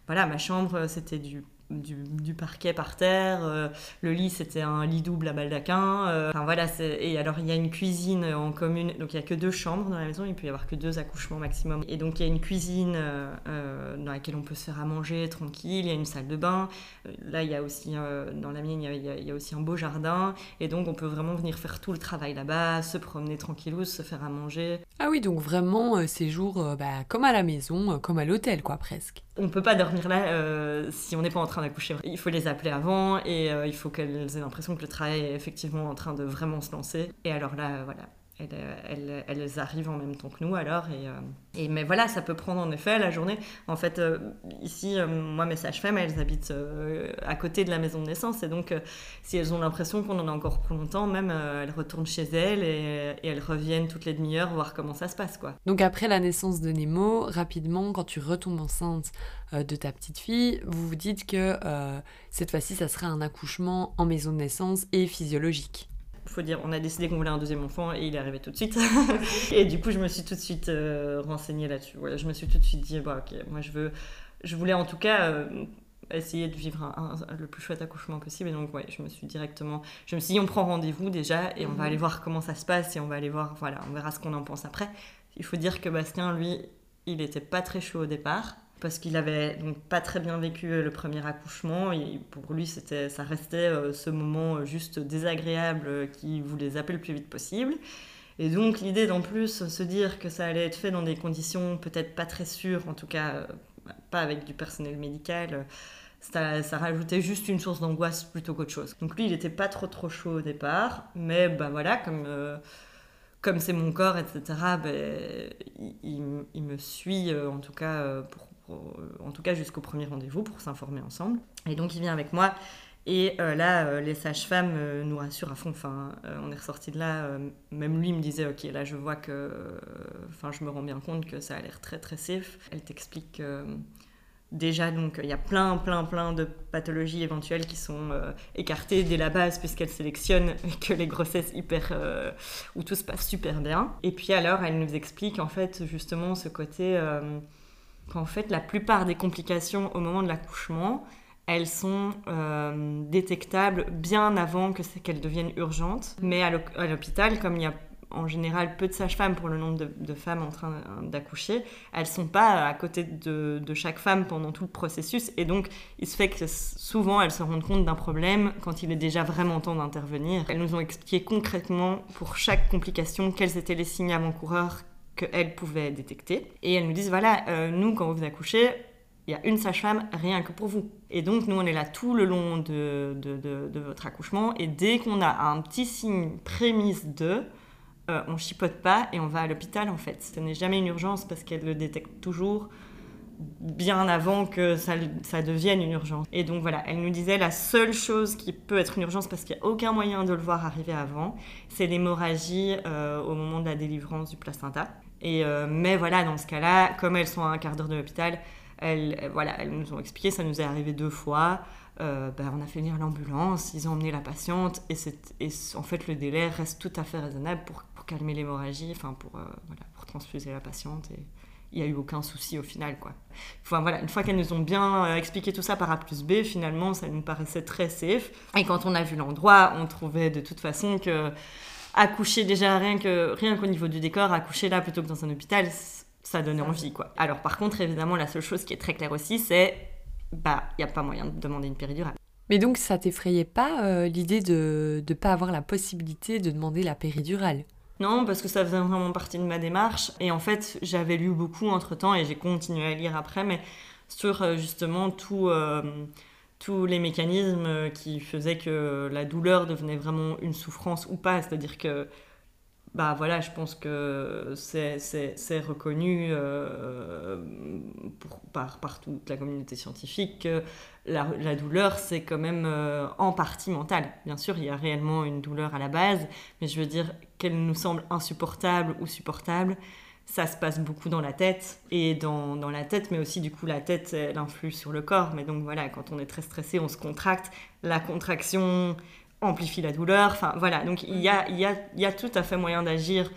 voilà, ma chambre, c'était du du, parquet par terre. Euh, le lit, c'était un lit double à baldaquin. Euh, enfin voilà, et alors il y a une cuisine en commune. Donc il n'y a que deux chambres dans la maison, il peut y avoir que deux accouchements maximum. Et donc il y a une cuisine euh, dans laquelle on peut se faire à manger tranquille. Il y a une salle de bain. Là, il y a aussi, dans la mienne, il y, a, aussi un beau jardin. Et donc on peut vraiment venir faire tout le travail là-bas, se promener tranquillou, se faire à manger. Ah oui, donc vraiment séjour bah, comme à la maison, comme à l'hôtel, quoi, presque. On peut pas dormir là euh, si on n'est pas en train d'accoucher. Il faut les appeler avant et euh, il faut qu'elles aient l'impression que le travail est effectivement en train de vraiment se lancer. Et alors là, euh, voilà, elles, elles, arrivent en même temps que nous alors. Euh, et, mais voilà, ça peut prendre en effet la journée. En fait, euh, ici, euh, moi, mes sages-femmes, elles habitent à côté de la maison de naissance. Et donc, si elles ont l'impression qu'on en a encore pour longtemps, même elles retournent chez elles et, et elles reviennent toutes les demi-heures voir comment ça se passe. quoi. Donc, après la naissance de Nemo, rapidement, quand tu retombes enceinte de ta petite fille, vous vous dites que cette fois-ci, ça sera un accouchement en maison de naissance et physiologique faut dire, on a décidé qu'on voulait un deuxième enfant et il est arrivé tout de suite. et du coup, je me suis tout de suite euh, renseignée là-dessus. Voilà, je me suis tout de suite dit, bah, ok, moi je veux, je voulais en tout cas euh, essayer de vivre un, le plus chouette accouchement possible. Et donc, ouais, je me suis directement, je me suis dit, on prend rendez-vous déjà et on va mhm. aller voir comment ça se passe et on va aller voir, voilà, on verra ce qu'on en pense après. Il faut dire que Bastien, lui, il était pas très chaud au départ parce qu'il avait donc pas très bien vécu euh, le premier accouchement. Pour lui, ça restait euh, ce moment euh, juste désagréable qu'il voulait zapper le plus vite possible. Et donc l'idée d'en plus se dire que ça allait être fait dans des conditions peut-être pas très sûres, en tout cas pas avec du personnel médical, ça, rajoutait juste une source d'angoisse plutôt qu'autre chose. Donc lui, il n'était pas trop trop chaud au départ, mais bah voilà, comme c'est mon corps, etc., ben, il, il, me suit en tout cas pour en tout cas jusqu'au premier rendez-vous pour s'informer ensemble. Et donc il vient avec moi. Et euh, là, euh, les sages-femmes nous rassurent à fond. Enfin, on est ressorti de là. même lui me disait, ok, là je vois que, enfin, je me rends bien compte que ça a l'air très très safe. Elle t'explique déjà donc il y a plein plein plein de pathologies éventuelles qui sont écartées dès la base puisqu'elle sélectionne que les grossesses hyper où tout se passe super bien et puis alors elle nous explique en fait justement ce côté qu'en fait la plupart des complications au moment de l'accouchement, elles sont euh, détectables bien avant que qu'elles deviennent urgentes. Mais à l'hôpital, comme il y a en général peu de sages-femmes pour le nombre de, femmes en train d'accoucher, elles sont pas à côté de, de, chaque femme pendant tout le processus et donc il se fait que souvent elles se rendent compte d'un problème quand il est déjà vraiment temps d'intervenir. Elles nous ont expliqué concrètement pour chaque complication quels étaient les signes avant-coureurs qu'elles pouvaient détecter. Et elles nous disent, voilà, euh, nous, quand vous accouchez, il y a une sage-femme rien que pour vous. Et donc, nous, on est là tout le long de, de, votre accouchement. Et dès qu'on a un petit signe prémisse de, euh, on chipote pas et on va à l'hôpital, en fait. Ce n'est jamais une urgence parce qu'elle le détecte toujours bien avant que ça, ça, devienne une urgence. Et donc voilà, elle nous disait la seule chose qui peut être une urgence parce qu'il n'y a aucun moyen de le voir arriver avant, c'est l'hémorragie euh, au moment de la délivrance du placenta. Euh, mais voilà, dans ce cas-là, comme elles sont à un quart d'heure de l'hôpital, elles, voilà, elles nous ont expliqué, ça nous est arrivé deux fois. Euh, ben, on a fait venir l'ambulance, ils ont emmené la patiente et, en fait le délai reste tout à fait raisonnable pour, calmer l'hémorragie, enfin pour, voilà, pour transfuser la patiente. Et, il n'y a eu aucun souci au final. Quoi. Enfin, voilà, une fois qu'elles nous ont bien euh, expliqué tout ça par A plus B, finalement, ça nous paraissait très safe. Et quand on a vu l'endroit, on trouvait de toute façon que accoucher déjà rien que rien qu'au niveau du décor, accoucher là plutôt que dans un hôpital, ça donnait envie. quoi. Alors par contre, évidemment, la seule chose qui est très claire aussi, c'est bah il n'y a pas moyen de demander une péridurale. Mais donc ça t'effrayait pas euh, l'idée de ne pas avoir la possibilité de demander la péridurale? Non, parce que ça faisait vraiment partie de ma démarche. Et en fait, j'avais lu beaucoup entre temps et j'ai continué à lire après, mais sur euh, justement tout, euh, tous les mécanismes qui faisaient que la douleur devenait vraiment une souffrance ou pas. C'est-à-dire que bah voilà, je pense que c'est reconnu euh, par, toute la communauté scientifique que la, la douleur, c'est quand même euh, en partie mentale. Bien sûr, il y a réellement une douleur à la base, mais je veux dire qu'elle nous semble insupportable ou supportable, ça se passe beaucoup dans la tête, et dans, dans la tête, mais aussi du coup la tête, elle influe sur le corps. Mais donc voilà, quand on est très stressé, on se contracte. La contraction amplifie la douleur. Enfin voilà, donc il y a, y a, y a tout à fait moyen d'agir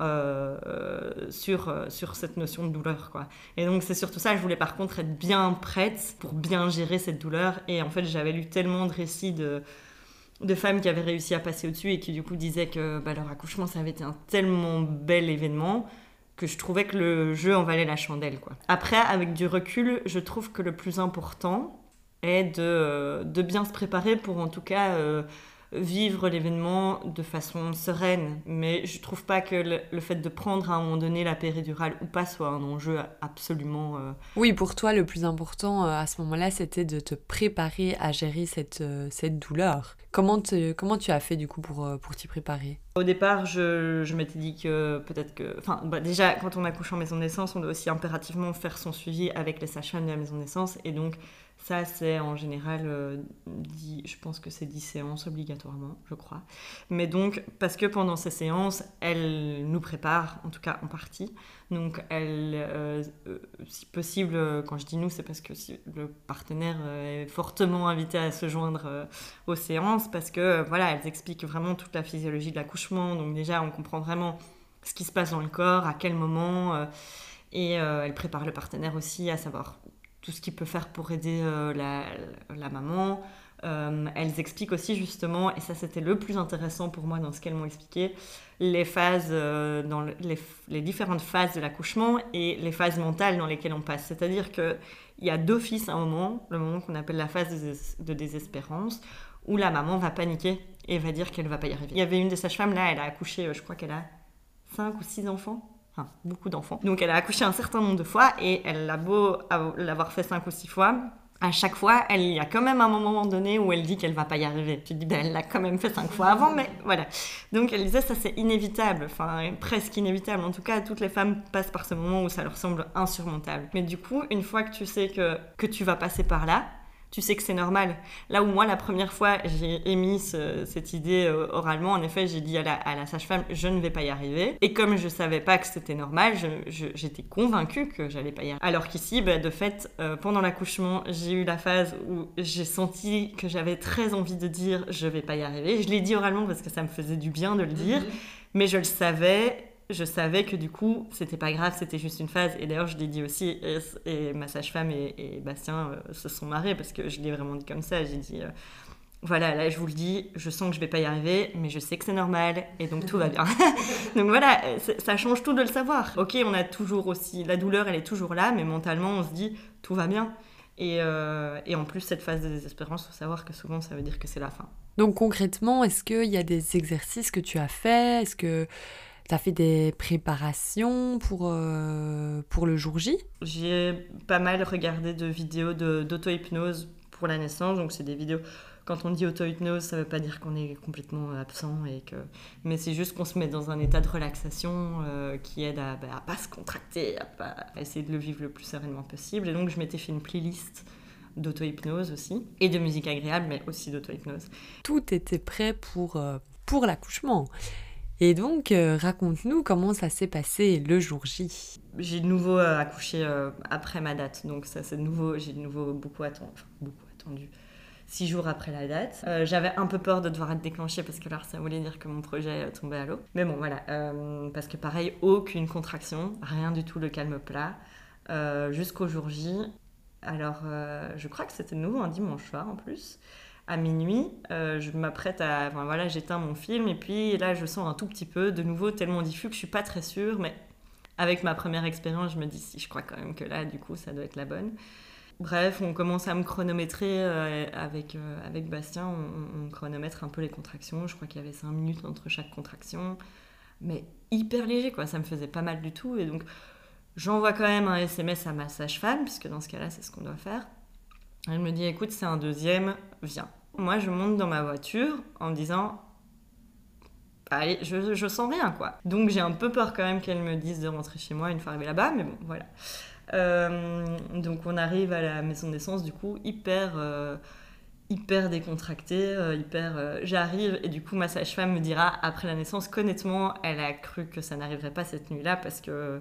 euh, sur, sur cette notion de douleur. Quoi. Et donc c'est surtout ça, je voulais par contre être bien prête pour bien gérer cette douleur. Et en fait j'avais lu tellement de récits de, de femmes qui avaient réussi à passer au-dessus et qui du coup disaient que bah, leur accouchement ça avait été un tellement bel événement que je trouvais que le jeu en valait la chandelle. Quoi. Après, avec du recul, je trouve que le plus important est de, de bien se préparer pour en tout cas vivre l'événement de façon sereine. Mais je trouve pas que le, fait de prendre à un moment donné la péridurale ou pas soit un enjeu absolument. Euh, oui, pour toi, le plus important euh, à ce moment-là, c'était de te préparer à gérer cette, euh, cette douleur. Comment, comment tu as fait du coup pour, pour t'y préparer? Au départ, je, je m'étais dit que peut-être que. Enfin, bah, déjà, quand on accouche en maison de naissance, on doit aussi impérativement faire son suivi avec les sages-femmes de la maison de naissance. Et donc, ça, c'est en général, euh, je pense que c'est 10 séances obligatoirement, je crois. Mais donc, parce que pendant ces séances, elle nous prépare, en tout cas en partie. Donc, elle, euh, euh, si possible, quand je dis nous, c'est parce que si le partenaire est fortement invité à se joindre aux séances, parce que, voilà, elles expliquent vraiment toute la physiologie de l'accouchement. Donc, déjà, on comprend vraiment ce qui se passe dans le corps, à quel moment. et elle prépare le partenaire aussi à savoir tout ce qu'il peut faire pour aider euh, la, maman. Euh, elles expliquent aussi justement, et ça c'était le plus intéressant pour moi dans ce qu'elles m'ont expliqué, les phases, euh, dans les, différentes phases de l'accouchement et les phases mentales dans lesquelles on passe. C'est-à-dire qu'il y a d'office un moment, le moment qu'on appelle la phase de, désespérance, où la maman va paniquer et va dire qu'elle ne va pas y arriver. Il y avait une des sages-femmes là, elle a accouché, je crois qu'elle a 5 ou 6 enfants beaucoup d'enfants. Donc elle a accouché un certain nombre de fois et elle a beau l'avoir fait cinq ou six fois, à chaque fois, elle y a quand même un moment donné où elle dit qu'elle va pas y arriver. Tu dis, ben, elle l'a quand même fait cinq fois avant, mais voilà. Donc elle disait, ça c'est inévitable, enfin presque inévitable. En tout cas, toutes les femmes passent par ce moment où ça leur semble insurmontable. Mais du coup, une fois que tu sais que, que tu vas passer par là, tu sais que c'est normal. Là où moi, la première fois, j'ai émis cette idée euh, oralement, en effet, j'ai dit à la, sage-femme, je ne vais pas y arriver. Et comme je savais pas que c'était normal, j'étais convaincue que j'allais pas y arriver. Alors qu'ici, bah, de fait, euh, pendant l'accouchement, j'ai eu la phase où j'ai senti que j'avais très envie de dire, je vais pas y arriver. Je l'ai dit oralement parce que ça me faisait du bien de le dire, mhm. mais je le savais je savais que du coup, c'était pas grave, c'était juste une phase. Et d'ailleurs, je l'ai dit aussi, et, ma sage-femme et, Bastien euh, se sont marrés parce que je l'ai vraiment dit comme ça. J'ai dit, euh, voilà, là, je vous le dis, je sens que je vais pas y arriver, mais je sais que c'est normal, et donc tout va bien. donc voilà, ça change tout de le savoir. Ok, on a toujours aussi, la douleur, elle est toujours là, mais mentalement, on se dit, tout va bien. Et, euh, et en plus, cette phase de désespérance, faut savoir que souvent, ça veut dire que c'est la fin. Donc concrètement, est-ce qu'il y a des exercices que tu as faits? Est-ce que tu as fait des préparations pour, euh, pour le jour J? J'ai pas mal regardé de vidéos d'auto-hypnose pour la naissance. Donc, c'est des vidéos. Quand on dit auto-hypnose, ça veut pas dire qu'on est complètement absent. Et que... Mais c'est juste qu'on se met dans un état de relaxation euh, qui aide à, ne bah, pas se contracter, à, pas, essayer de le vivre le plus sereinement possible. Et donc, je m'étais fait une playlist d'auto-hypnose aussi, et de musique agréable, mais aussi d'auto-hypnose. Tout était prêt pour, euh, pour l'accouchement. Et donc, euh, raconte-nous comment ça s'est passé le jour J. J'ai de nouveau euh, accouché euh, après ma date, donc ça c'est nouveau, j'ai de nouveau beaucoup attendu, beaucoup attendu. Six jours après la date. J'avais un peu peur de devoir être déclenchée parce que là ça voulait dire que mon projet tombait à l'eau. Mais bon voilà, parce que pareil, aucune contraction, rien du tout le calme plat, jusqu'au jour J. Alors je crois que c'était nouveau un dimanche soir en plus à minuit, euh, je m'apprête à. Enfin, voilà, j'éteins mon film et puis là, je sens un tout petit peu, de nouveau tellement diffus que je suis pas très sûre, mais avec ma première expérience, je me dis si, je crois quand même que là, du coup, ça doit être la bonne. Bref, on commence à me chronométrer euh, avec, euh, avec Bastien, on, on, chronomètre un peu les contractions. Je crois qu'il y avait 5 minutes entre chaque contraction, mais hyper léger, quoi. Ça me faisait pas mal du tout. Et donc, j'envoie quand même un SMS à ma sage-femme, puisque dans ce cas-là, c'est ce qu'on doit faire. Elle me dit écoute, c'est un deuxième, viens moi, je monte dans ma voiture en me disant Allez, je, sens rien, quoi. Donc, j'ai un peu peur quand même qu'elle me dise de rentrer chez moi une fois arrivée là-bas, mais bon, voilà. Euh, donc, on arrive à la maison de naissance, du coup, hyper. Euh, hyper décontractée, euh, hyper... J'arrive et du coup ma sage-femme me dira après la naissance qu'honnêtement elle a cru que ça n'arriverait pas cette nuit-là parce que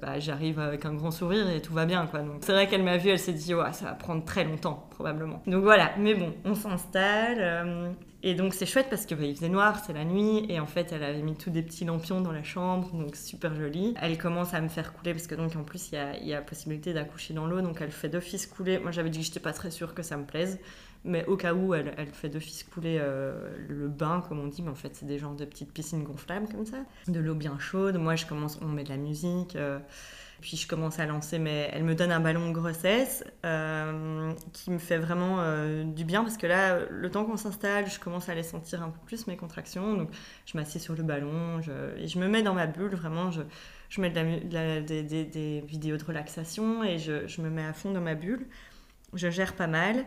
bah, j'arrive avec un grand sourire et tout va bien quoi. Donc c'est vrai qu'elle m'a vu, elle s'est dit ouais, ça va prendre très longtemps probablement. Donc voilà, mais bon, on s'installe euh, et donc c'est chouette parce que bah, il faisait noir, c'est la nuit et en fait elle avait mis tous des petits lampions dans la chambre, donc super joli. Elle commence à me faire couler parce que donc en plus il y a, y a possibilité d'accoucher dans l'eau, donc elle fait d'office couler. Moi j'avais dit que j'étais pas très sûre que ça me plaise mais au cas où, elle, fait d'office couler euh, le bain, comme on dit, mais en fait, c'est des genres de petites piscines gonflables comme ça. De l'eau bien chaude. Moi, je commence, on met de la musique. Euh, Puis je commence à lancer, mais elle me donne un ballon de grossesse qui me fait vraiment du bien parce que là, le temps qu'on s'installe, je commence à les sentir un peu plus mes contractions. Donc je m'assieds sur le ballon et je me mets dans ma bulle, vraiment. Je, je mets des, vidéos de relaxation et je, je, me mets à fond dans ma bulle. Je gère pas mal.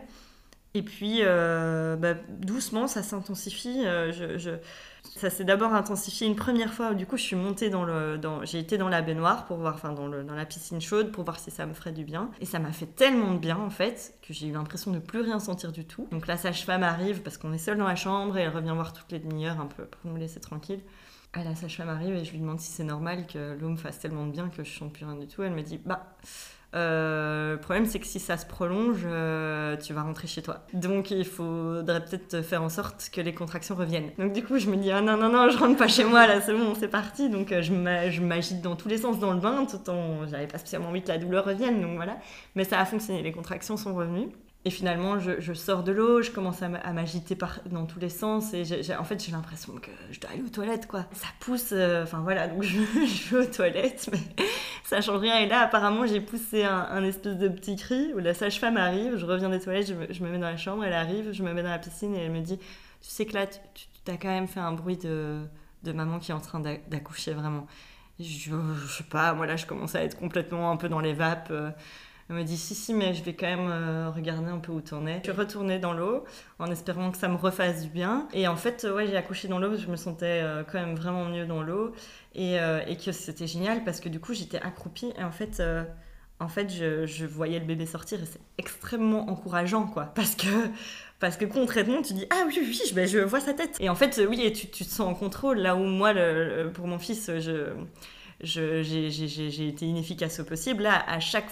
Et puis, euh, bah, doucement, ça s'intensifie. Euh, je, Ça s'est d'abord intensifié une première fois. Du coup, je suis montée dans le. Dans... J'ai été dans la baignoire pour voir, enfin, dans, la piscine chaude pour voir si ça me ferait du bien. Et ça m'a fait tellement de bien, en fait, que j'ai eu l'impression de plus rien sentir du tout. Donc, la sage-femme arrive parce qu'on est seul dans la chambre et elle revient voir toutes les demi-heures un peu pour nous laisser tranquilles. À la sage-femme arrive et je lui demande si c'est normal que l'eau me fasse tellement de bien que je sens plus rien du tout. Elle me dit, bah. Euh, le problème, c'est que si ça se prolonge, euh, tu vas rentrer chez toi. Donc, il faudrait peut-être faire en sorte que les contractions reviennent. Donc, du coup, je me dis, ah non, non, non, je rentre pas chez moi, là, c'est bon, c'est parti. Donc, euh, je m'agite dans tous les sens dans le bain, tout en. J'avais pas spécialement envie que la douleur revienne, donc voilà. Mais ça a fonctionné, les contractions sont revenues. Et finalement, je, sors de l'eau, je commence à m'agiter dans tous les sens. Et en fait, j'ai l'impression que je dois aller aux toilettes, quoi. Ça pousse, enfin voilà, donc je, je, vais aux toilettes, mais ça change rien. Et là, apparemment, j'ai poussé un, espèce de petit cri où la sage-femme arrive, je reviens des toilettes, je me, mets dans la chambre, elle arrive, je me mets dans la piscine et elle me dit Tu sais que là, tu as quand même fait un bruit de, de maman qui est en train d'accoucher, vraiment. Je, je, sais pas, moi là, je commence à être complètement un peu dans les vapes. Euh. Elle me dit si si mais je vais quand même euh, regarder un peu où t'en es. Je suis retournée dans l'eau en espérant que ça me refasse du bien. Et en fait ouais j'ai accouché dans l'eau, je me sentais euh, quand même vraiment mieux dans l'eau et, euh, et, que c'était génial parce que du coup j'étais accroupie et en fait en fait je, je, voyais le bébé sortir et c'est extrêmement encourageant quoi parce que parce que concrètement tu dis ah oui oui je, ben, je vois sa tête et en fait oui tu, tu te sens en contrôle là où moi le, pour mon fils je j'ai été inefficace au possible. Là, à chaque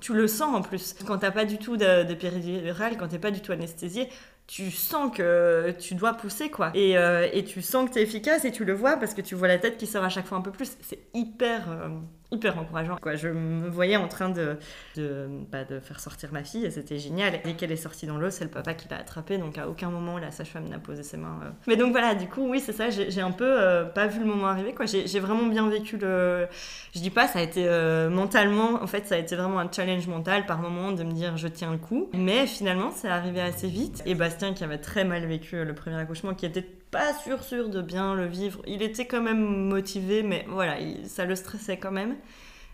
tu le sens en plus. Quand t'as pas du tout de, de péridurale, quand t'es pas du tout anesthésié, tu sens que tu dois pousser quoi. Et, euh, et tu sens que t'es efficace et tu le vois parce que tu vois la tête qui sort à chaque fois un peu plus. C'est hyper, euh, hyper encourageant. Quoi. Je me voyais en train de, de, bah, faire sortir ma fille et c'était génial. Dès qu'elle est sortie dans l'eau, c'est le papa qui l'a attrapée, donc à aucun moment la sage-femme n'a posé ses mains. Euh. Mais donc voilà, du coup, oui, c'est ça, j'ai un peu euh, pas vu le moment arriver. quoi. J'ai vraiment bien vécu le. Je dis pas, ça a été euh, mentalement, en fait, ça a été vraiment un challenge mental par moment de me dire je tiens le coup. Mais finalement, c'est arrivé assez vite. Et Bastien, qui avait très mal vécu le premier accouchement, qui était pas sûr sûr de bien le vivre. Il était quand même motivé, mais voilà, ça le stressait quand même.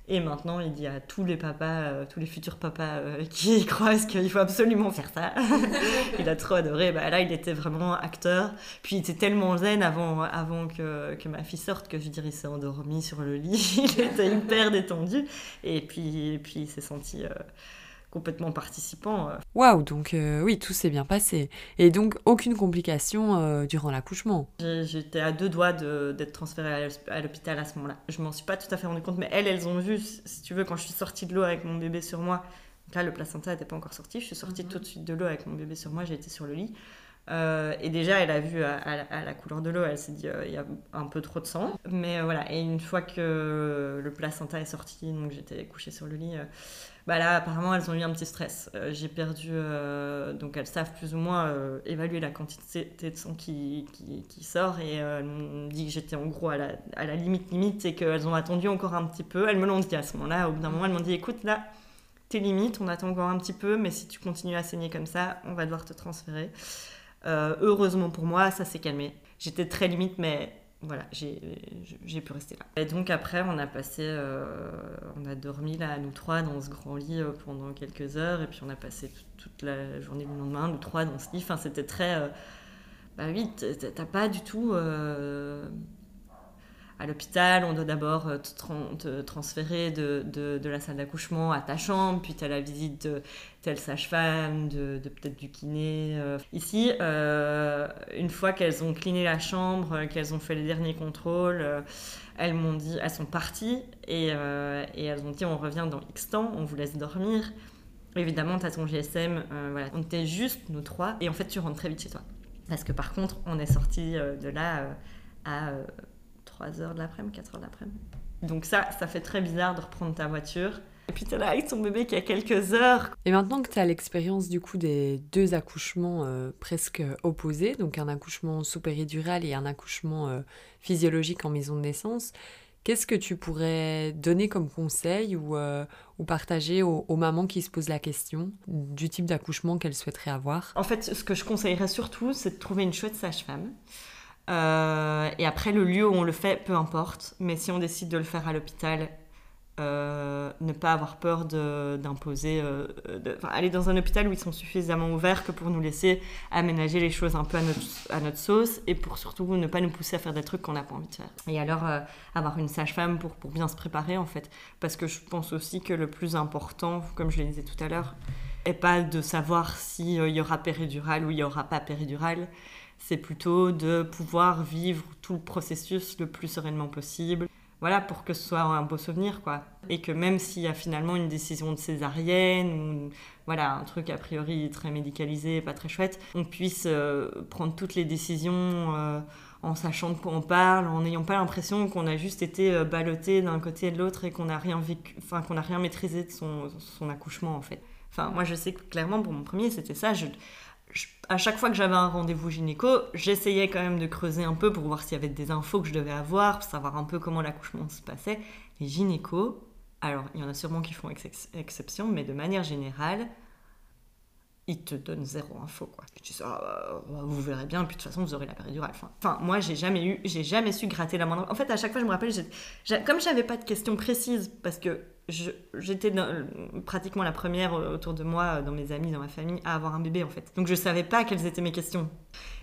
Et maintenant, il dit à tous les papas, euh, tous les futurs papas euh, qui y croisent qu'il faut absolument faire ça. il a trop adoré. Bah, là, il était vraiment acteur. Puis il était tellement zen avant, avant que, que ma fille sorte que je dirais, il s'est endormi sur le lit. il était hyper détendu. Et puis, et puis il s'est senti. Euh, complètement participant. Euh. Waouh, donc euh, oui, tout s'est bien passé. Et donc aucune complication euh, durant l'accouchement. J'étais à deux doigts d'être transférée à l'hôpital à ce moment-là. Je m'en suis pas tout à fait rendu compte, mais elles, elles ont vu, si tu veux, quand je suis sortie de l'eau avec mon bébé sur moi. là, le placenta n'était pas encore sorti. Je suis sortie mhm. tout de suite de l'eau avec mon bébé sur moi. J'ai été sur le lit. et déjà, elle a vu à, la couleur de l'eau, elle s'est dit il y a un peu trop de sang. Mais voilà, et une fois que le placenta est sorti, donc j'étais couchée sur le lit, bah là, apparemment, elles ont eu un petit stress. Euh, j'ai perdu, euh, donc elles savent plus ou moins euh, évaluer la quantité de sang qui, qui, sort et elles m'ont dit que j'étais en gros à la, à la, limite limite et qu'elles ont attendu encore un petit peu. Elles me l'ont dit à ce moment-là. Au bout d'un moment, elles m'ont dit écoute, là, t'es limite, on attend encore un petit peu, mais si tu continues à saigner comme ça, on va devoir te transférer. heureusement pour moi, ça s'est calmé. J'étais très limite, mais voilà, j'ai pu rester là. Et donc après, on a passé, euh, on a dormi là, nous trois, dans ce grand lit euh, pendant quelques heures, et puis on a passé toute, la journée du lendemain, nous trois, dans ce lit. Enfin, c'était très... Euh, bah oui, t'as pas du tout à l'hôpital, on doit d'abord euh, te, transférer de, la salle d'accouchement à ta chambre, puis tu as la visite de telle sage-femme, de, peut-être du kiné. Euh. Ici, euh, une fois qu'elles ont cliné la chambre, qu'elles ont fait les derniers contrôles, elles m'ont dit, elles sont parties et, et, elles ont dit on revient dans X temps, on vous laisse dormir. Évidemment, tu as ton GSM, voilà. on était juste nous trois et en fait tu rentres très vite chez toi. Parce que par contre, on est sorti de là à 3 heures de l'après-midi, 4 heures de l'après-midi. Donc ça, ça fait très bizarre de reprendre ta voiture. Et puis t'es là avec ton bébé qui a quelques heures. Et maintenant que tu as l'expérience du coup des deux accouchements euh, presque opposés, donc un accouchement sous péridurale et un accouchement euh, physiologique en maison de naissance, Qu'est-ce que tu pourrais donner comme conseil ou, euh, ou partager aux, mamans qui se posent la question du type d'accouchement qu'elles souhaiteraient avoir? En fait, ce que je conseillerais surtout, c'est de trouver une chouette sage-femme. Euh, et après, le lieu où on le fait, peu importe. Mais si on décide de le faire à l'hôpital, euh, ne pas avoir peur d'imposer, euh, aller dans un hôpital où ils sont suffisamment ouverts que pour nous laisser aménager les choses un peu à notre, sauce et pour surtout ne pas nous pousser à faire des trucs qu'on n'a pas envie de faire. Et alors avoir une sage-femme pour, bien se préparer en fait. Parce que je pense aussi que le plus important, comme je le disais tout à l'heure, est pas de savoir s'il y aura péridurale ou il n'y aura pas péridurale. C'est plutôt de pouvoir vivre tout le processus le plus sereinement possible voilà, pour que ce soit un beau souvenir, quoi. Et que même s'il y a finalement une décision de césarienne, ou voilà, un truc a priori très médicalisé, pas très chouette, on puisse euh, prendre toutes les décisions euh, en sachant de quoi on parle, en n'ayant pas l'impression qu'on a juste été euh, ballotté d'un côté et de l'autre et qu'on n'a rien vécu, enfin qu'on n'a rien maîtrisé de son, son accouchement en fait. Enfin, moi je sais que clairement pour mon premier c'était ça. À chaque fois que j'avais un rendez-vous gynéco, j'essayais quand même de creuser un peu pour voir s'il y avait des infos que je devais avoir, pour savoir un peu comment l'accouchement se passait. Les gynécos, alors il y en a sûrement qui font exception, mais de manière générale, ils te donnent zéro info quoi. Tu dis ah, vous verrez bien, puis de toute façon vous aurez la péridurale. Enfin, enfin moi j'ai jamais eu, j'ai jamais su gratter la moindre. En fait à chaque fois je me rappelle, comme j'avais pas de questions précises parce que j'étais pratiquement la première autour de moi, dans mes amis, dans ma famille, à avoir un bébé en fait. Donc je savais pas quelles étaient mes questions.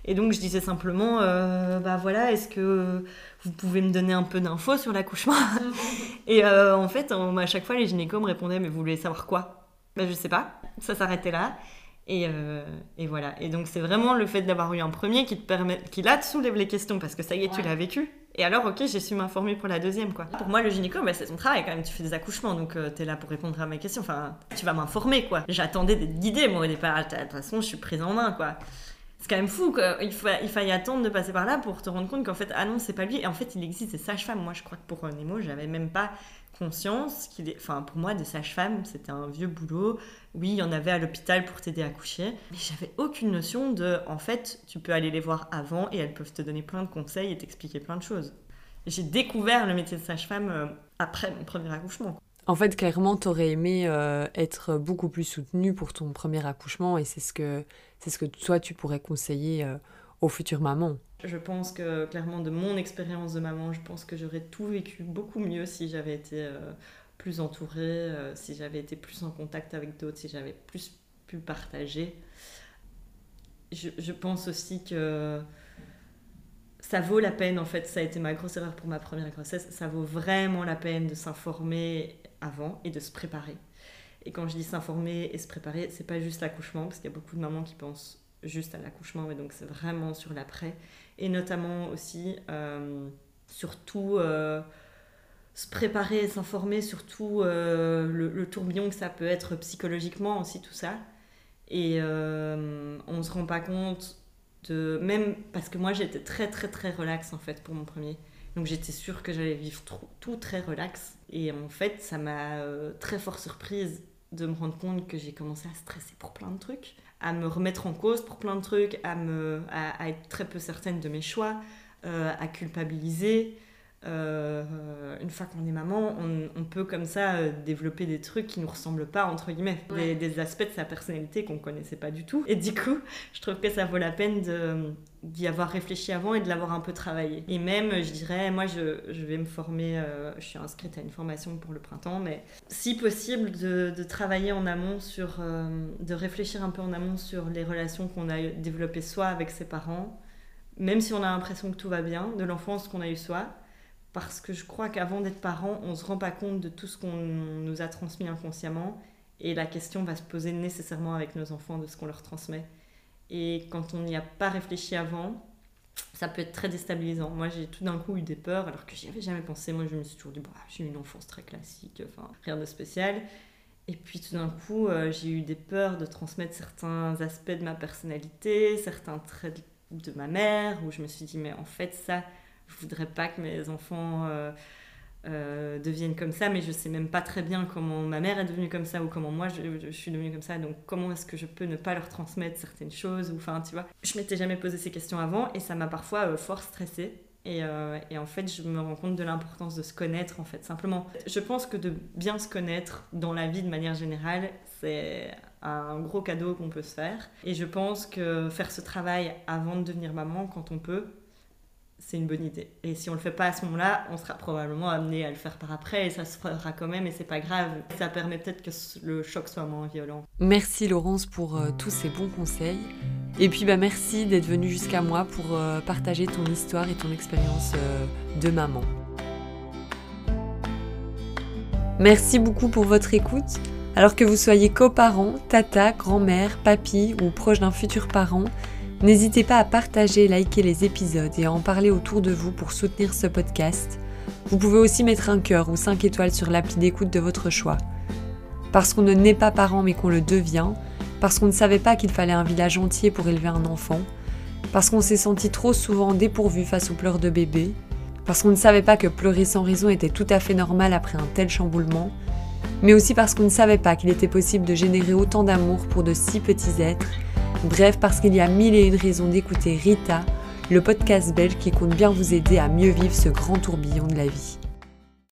Et donc je disais simplement, euh, bah voilà, est-ce que vous pouvez me donner un peu d'infos sur l'accouchement Et euh, en fait, à chaque fois les gynécos me répondaient, mais vous voulez savoir quoi? Ben je sais pas. Ça s'arrêtait là. Et, euh, et, voilà. Et donc, c'est vraiment le fait d'avoir eu un premier qui te permet, qui là te soulève les questions parce que ça y est, tu l'as vécu. Et alors, ok, j'ai su m'informer pour la deuxième, quoi. Pour moi, le gynéco, bah, c'est son travail quand même. Tu fais des accouchements, donc euh, tu es là pour répondre à mes questions. Enfin, tu vas m'informer, quoi. J'attendais d'être guidée, moi, au départ. De toute façon, je suis prise en main, quoi. C'est quand même fou qu'il il faille attendre de passer par là pour te rendre compte qu'en fait, ah non, c'est pas lui. Et en fait, il existe des sages-femmes. Moi, je crois que pour Nemo, j'avais même pas conscience. Enfin, pour moi, des sages-femmes, c'était un vieux boulot. Oui, il y en avait à l'hôpital pour t'aider à coucher. Mais j'avais aucune notion de. En fait, tu peux aller les voir avant et elles peuvent te donner plein de conseils et t'expliquer plein de choses. J'ai découvert le métier de sage-femme euh, après mon premier accouchement. En fait, clairement, t'aurais aimé euh, être beaucoup plus soutenue pour ton premier accouchement et c'est ce que, c'est ce que toi, tu pourrais conseiller euh, aux futures mamans. Je pense que clairement de mon expérience de maman, je pense que j'aurais tout vécu beaucoup mieux si j'avais été euh, plus entourée, euh, si j'avais été plus en contact avec d'autres, si j'avais plus pu partager. Je, pense aussi que ça vaut la peine, en fait, ça a été ma grosse erreur pour ma première grossesse, ça vaut vraiment la peine de s'informer avant et de se préparer. Et quand je dis s'informer et se préparer, c'est pas juste l'accouchement, parce qu'il y a beaucoup de mamans qui pensent juste à l'accouchement, mais donc c'est vraiment sur l'après. Et notamment aussi euh, surtout euh, se préparer s'informer sur tout euh, le, tourbillon que ça peut être psychologiquement aussi tout ça. Et on ne se rend pas compte de même parce que moi j'étais très très très relax en fait pour mon premier. Donc j'étais sûre que j'allais vivre tout, tout, très relax et en fait ça m'a très fort surprise de me rendre compte que j'ai commencé à stresser pour plein de trucs à me remettre en cause pour plein de trucs, à, me, à, être très peu certaine de mes choix, euh, à culpabiliser. Euh, une fois qu'on est maman, on, peut comme ça euh, développer des trucs qui nous ressemblent pas, entre guillemets, des, aspects de sa personnalité qu'on connaissait pas du tout. Et du coup, je trouve que ça vaut la peine d'y avoir réfléchi avant et de l'avoir un peu travaillé. Et même, je dirais, moi, je, je vais me former, euh, je suis inscrite à une formation pour le printemps, mais si possible, de, de travailler en amont sur, de réfléchir un peu en amont sur les relations qu'on a développées soit avec ses parents, même si on a l'impression que tout va bien, de l'enfance qu'on a eu soi, parce que je crois qu'avant d'être parent, on ne se rend pas compte de tout ce qu'on nous a transmis inconsciemment et la question va se poser nécessairement avec nos enfants de ce qu'on leur transmet. Et quand on n'y a pas réfléchi avant, ça peut être très déstabilisant. Moi, j'ai tout d'un coup eu des peurs alors que j'y avais jamais pensé. Moi, je me suis toujours dit, bah, j'ai eu une enfance très classique, enfin, rien de spécial. Et puis tout d'un coup, euh, j'ai eu des peurs de transmettre certains aspects de ma personnalité, certains traits de ma mère, où je me suis dit, mais en fait, ça, je voudrais pas que mes enfants euh, euh, deviennent comme ça, mais je sais même pas très bien comment ma mère est devenue comme ça ou comment moi je, suis devenue comme ça. Donc comment est-ce que je peux ne pas leur transmettre certaines choses ou enfin tu vois. Je m'étais jamais posé ces questions avant et ça m'a parfois euh, fort stressée et, en fait, je me rends compte de l'importance de se connaître, en fait, simplement. Je pense que de bien se connaître dans la vie de manière générale, c'est un gros cadeau qu'on peut se faire. Et je pense que faire ce travail avant de devenir maman, quand on peut, c'est une bonne idée. Et si on le fait pas à ce moment-là, on sera probablement amené à le faire par après et ça se fera quand même et c'est pas grave. Ça permet peut-être que le choc soit moins violent. Merci Laurence pour euh, tous ces bons conseils. Et puis bah merci d'être venue jusqu'à moi pour euh, partager ton histoire et ton expérience euh, de maman. Merci beaucoup pour votre écoute. Alors que vous soyez coparents, tata, grand-mère, papy ou proche d'un futur parent, N'hésitez pas à partager, liker les épisodes et à en parler autour de vous pour soutenir ce podcast. Vous pouvez aussi mettre un cœur ou 5 étoiles sur l'appli d'écoute de votre choix. Parce qu'on ne naît pas parent mais qu'on le devient, parce qu'on ne savait pas qu'il fallait un village entier pour élever un enfant, parce qu'on s'est senti trop souvent dépourvu face aux pleurs de bébé, parce qu'on ne savait pas que pleurer sans raison était tout à fait normal après un tel chamboulement, mais aussi parce qu'on ne savait pas qu'il était possible de générer autant d'amour pour de si petits êtres Bref, parce qu'il y a mille et une raisons d'écouter Rita, le podcast belge qui compte bien vous aider à mieux vivre ce grand tourbillon de la vie.